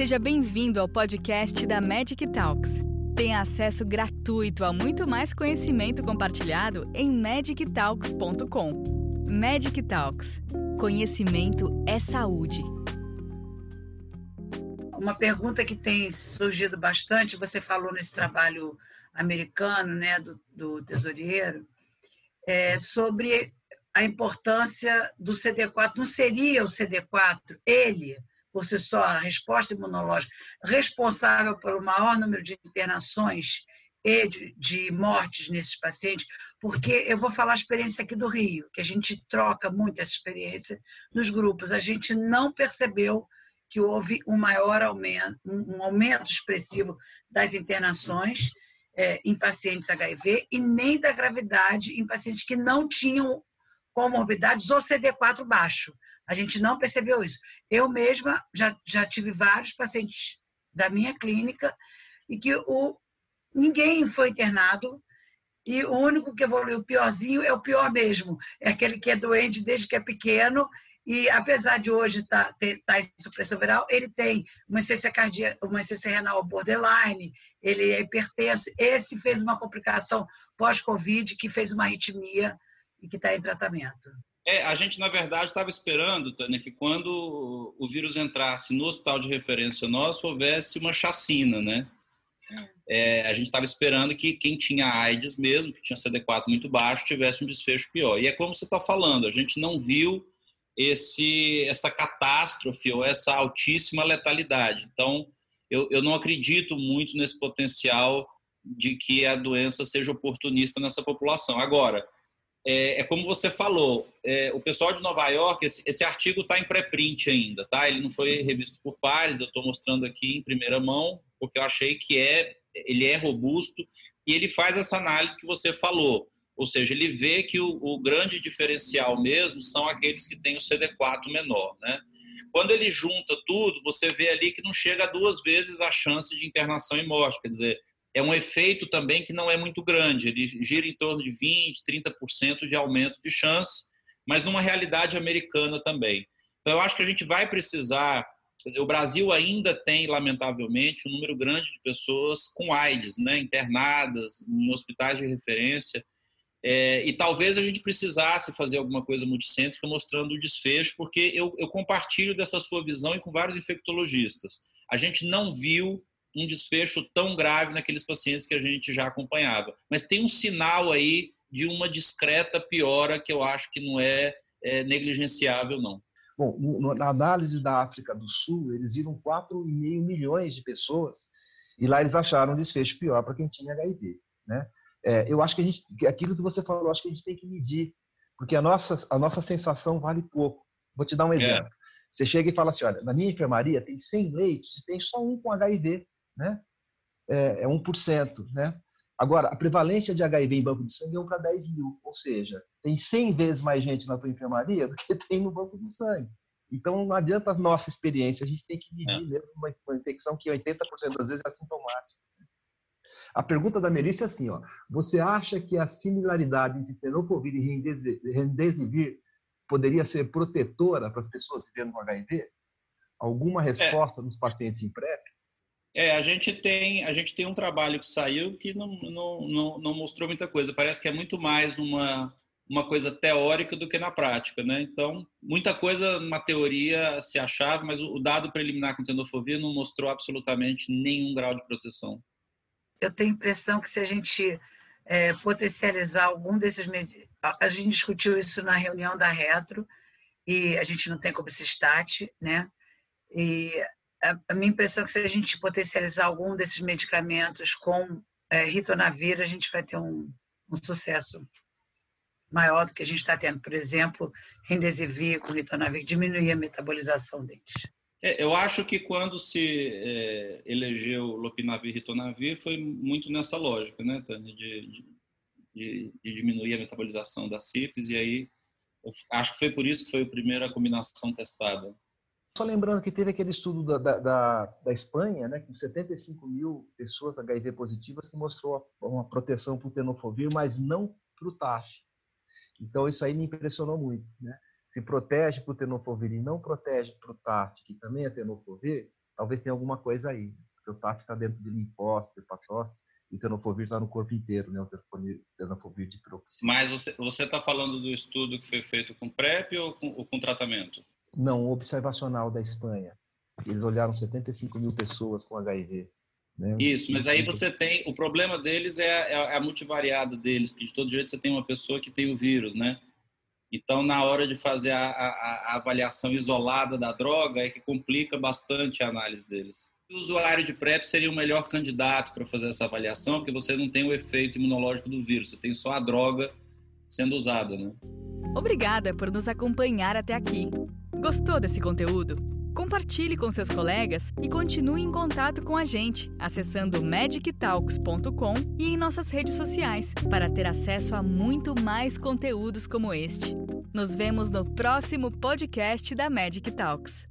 Seja bem-vindo ao podcast da Magic Talks. Tenha acesso gratuito a muito mais conhecimento compartilhado em magictalks.com. Magic Talks. Conhecimento é saúde. Uma pergunta que tem surgido bastante, você falou nesse trabalho americano, né, do, do tesoureiro, é sobre a importância do CD4. Não seria o CD4 ele por si só, a resposta imunológica responsável pelo maior número de internações e de, de, mortes nesses pacientes, porque eu vou falar a experiência aqui do Rio, que a gente troca muito essa experiência nos grupos. A gente não percebeu que houve um maior aumento, um aumento expressivo das internações é, em pacientes HIV e nem da gravidade em pacientes que não tinham comorbidades ou CD4 baixo. A gente não percebeu isso. Eu mesma já, já tive vários pacientes da minha clínica e que o, ninguém foi internado e o único que evoluiu piorzinho é o pior mesmo. É aquele que é doente desde que é pequeno e apesar de hoje estar tá, tá em supressão viral, ele tem uma insuficiência cardíaca, uma insuficiência renal borderline, ele é hipertenso. Esse fez uma complicação pós-Covid que fez uma arritmia e que está em tratamento. É, a gente, na verdade, estava esperando, Tânia, que quando o vírus entrasse no hospital de referência nosso, houvesse uma chacina, né? É, a gente estava esperando que quem tinha AIDS mesmo, que tinha CD4 muito baixo, tivesse um desfecho pior. E é como você está falando, a gente não viu esse, essa catástrofe ou essa altíssima letalidade. Então, eu, eu não acredito muito nesse potencial de que a doença seja oportunista nessa população. Agora, é, é como você falou, é, o pessoal de Nova York, esse, esse artigo está em pré-print ainda, tá? Ele não foi revisto por pares, eu estou mostrando aqui em primeira mão, porque eu achei que é, ele é robusto e ele faz essa análise que você falou. Ou seja, ele vê que o, o grande diferencial mesmo são aqueles que têm o CD4 menor, né? Quando ele junta tudo, você vê ali que não chega a duas vezes a chance de internação e morte. Quer dizer, é um efeito também que não é muito grande, ele gira em torno de 20%, 30% de aumento de chance, mas numa realidade americana também. Então, eu acho que a gente vai precisar. Dizer, o Brasil ainda tem, lamentavelmente, um número grande de pessoas com AIDS, né, internadas em hospitais de referência. É, e talvez a gente precisasse fazer alguma coisa multicêntrica mostrando o desfecho, porque eu, eu compartilho dessa sua visão e com vários infectologistas. A gente não viu um desfecho tão grave naqueles pacientes que a gente já acompanhava. Mas tem um sinal aí de uma discreta piora que eu acho que não é, é negligenciável, não. Bom, na análise da África do Sul, eles viram 4,5 milhões de pessoas e lá eles acharam um desfecho pior para quem tinha HIV. Né? É, eu acho que a gente, aquilo que você falou, acho que a gente tem que medir, porque a nossa, a nossa sensação vale pouco. Vou te dar um é. exemplo. É. Você chega e fala assim, olha, na minha enfermaria tem 100 leitos e tem só um com HIV né? É, é 1%, né? Agora, a prevalência de HIV em banco de sangue é 1 para 10 mil, ou seja, tem 100 vezes mais gente na tua enfermaria do que tem no banco de sangue. Então, não adianta a nossa experiência, a gente tem que medir é. mesmo uma, uma infecção que 80% das vezes é assintomática. A pergunta da Melissa é assim, ó, você acha que a similaridade entre tenofovir e remdesivir poderia ser protetora para as pessoas vivendo com HIV? Alguma resposta é. nos pacientes em PrEP? É, a gente tem a gente tem um trabalho que saiu que não, não, não, não, mostrou muita coisa. Parece que é muito mais uma, uma coisa teórica do que na prática, né? Então, muita coisa na teoria se achava, mas o dado preliminar com tenofovir não mostrou absolutamente nenhum grau de proteção. Eu tenho a impressão que se a gente é, potencializar algum desses... A gente discutiu isso na reunião da Retro, e a gente não tem como se estate, né? E a minha impressão é que se a gente potencializar algum desses medicamentos com é, ritonavir, a gente vai ter um, um sucesso maior do que a gente está tendo. Por exemplo, Remdesivir com ritonavir, diminuir a metabolização deles. É, eu acho que quando se é, elegeu Lopinavir e Ritonavir foi muito nessa lógica, né, Tânia, de, de, de, diminuir a metabolização das CIPs, e aí acho que foi por isso que foi a primeira combinação testada. Só lembrando que teve aquele estudo da, da, da, Espanha, né, com 75 mil pessoas HIV positivas, que mostrou uma proteção para o tenofovir, mas não para o TAF. Então, isso aí me impressionou muito. Né? Se protege para o tenofovir e não protege para o TAF, que também é tenofovir, talvez tenha alguma coisa aí. Porque o TAF está dentro de limposta, hepatosta, e o tenofovir está no corpo inteiro, né? O tenofovir de proxima. Mas você está falando do estudo que foi feito com PrEP ou com, ou com tratamento? Não, o observacional da Espanha. Eles olharam 75 mil pessoas com HIV. Né? Isso, mas aí você tem. O problema deles é, é a multivariada deles, porque de todo jeito você tem uma pessoa que tem o vírus, né? Então, na hora de fazer a, a, a avaliação isolada da droga, é que complica bastante a análise deles. O usuário de PrEP seria o melhor candidato para fazer essa avaliação, porque você não tem o efeito imunológico do vírus, você tem só a droga sendo usada, né? Obrigada por nos acompanhar até aqui. Gostou desse conteúdo? Compartilhe com seus colegas e continue em contato com a gente, acessando magictalks.com e em nossas redes sociais, para ter acesso a muito mais conteúdos como este. Nos vemos no próximo podcast da Magic Talks.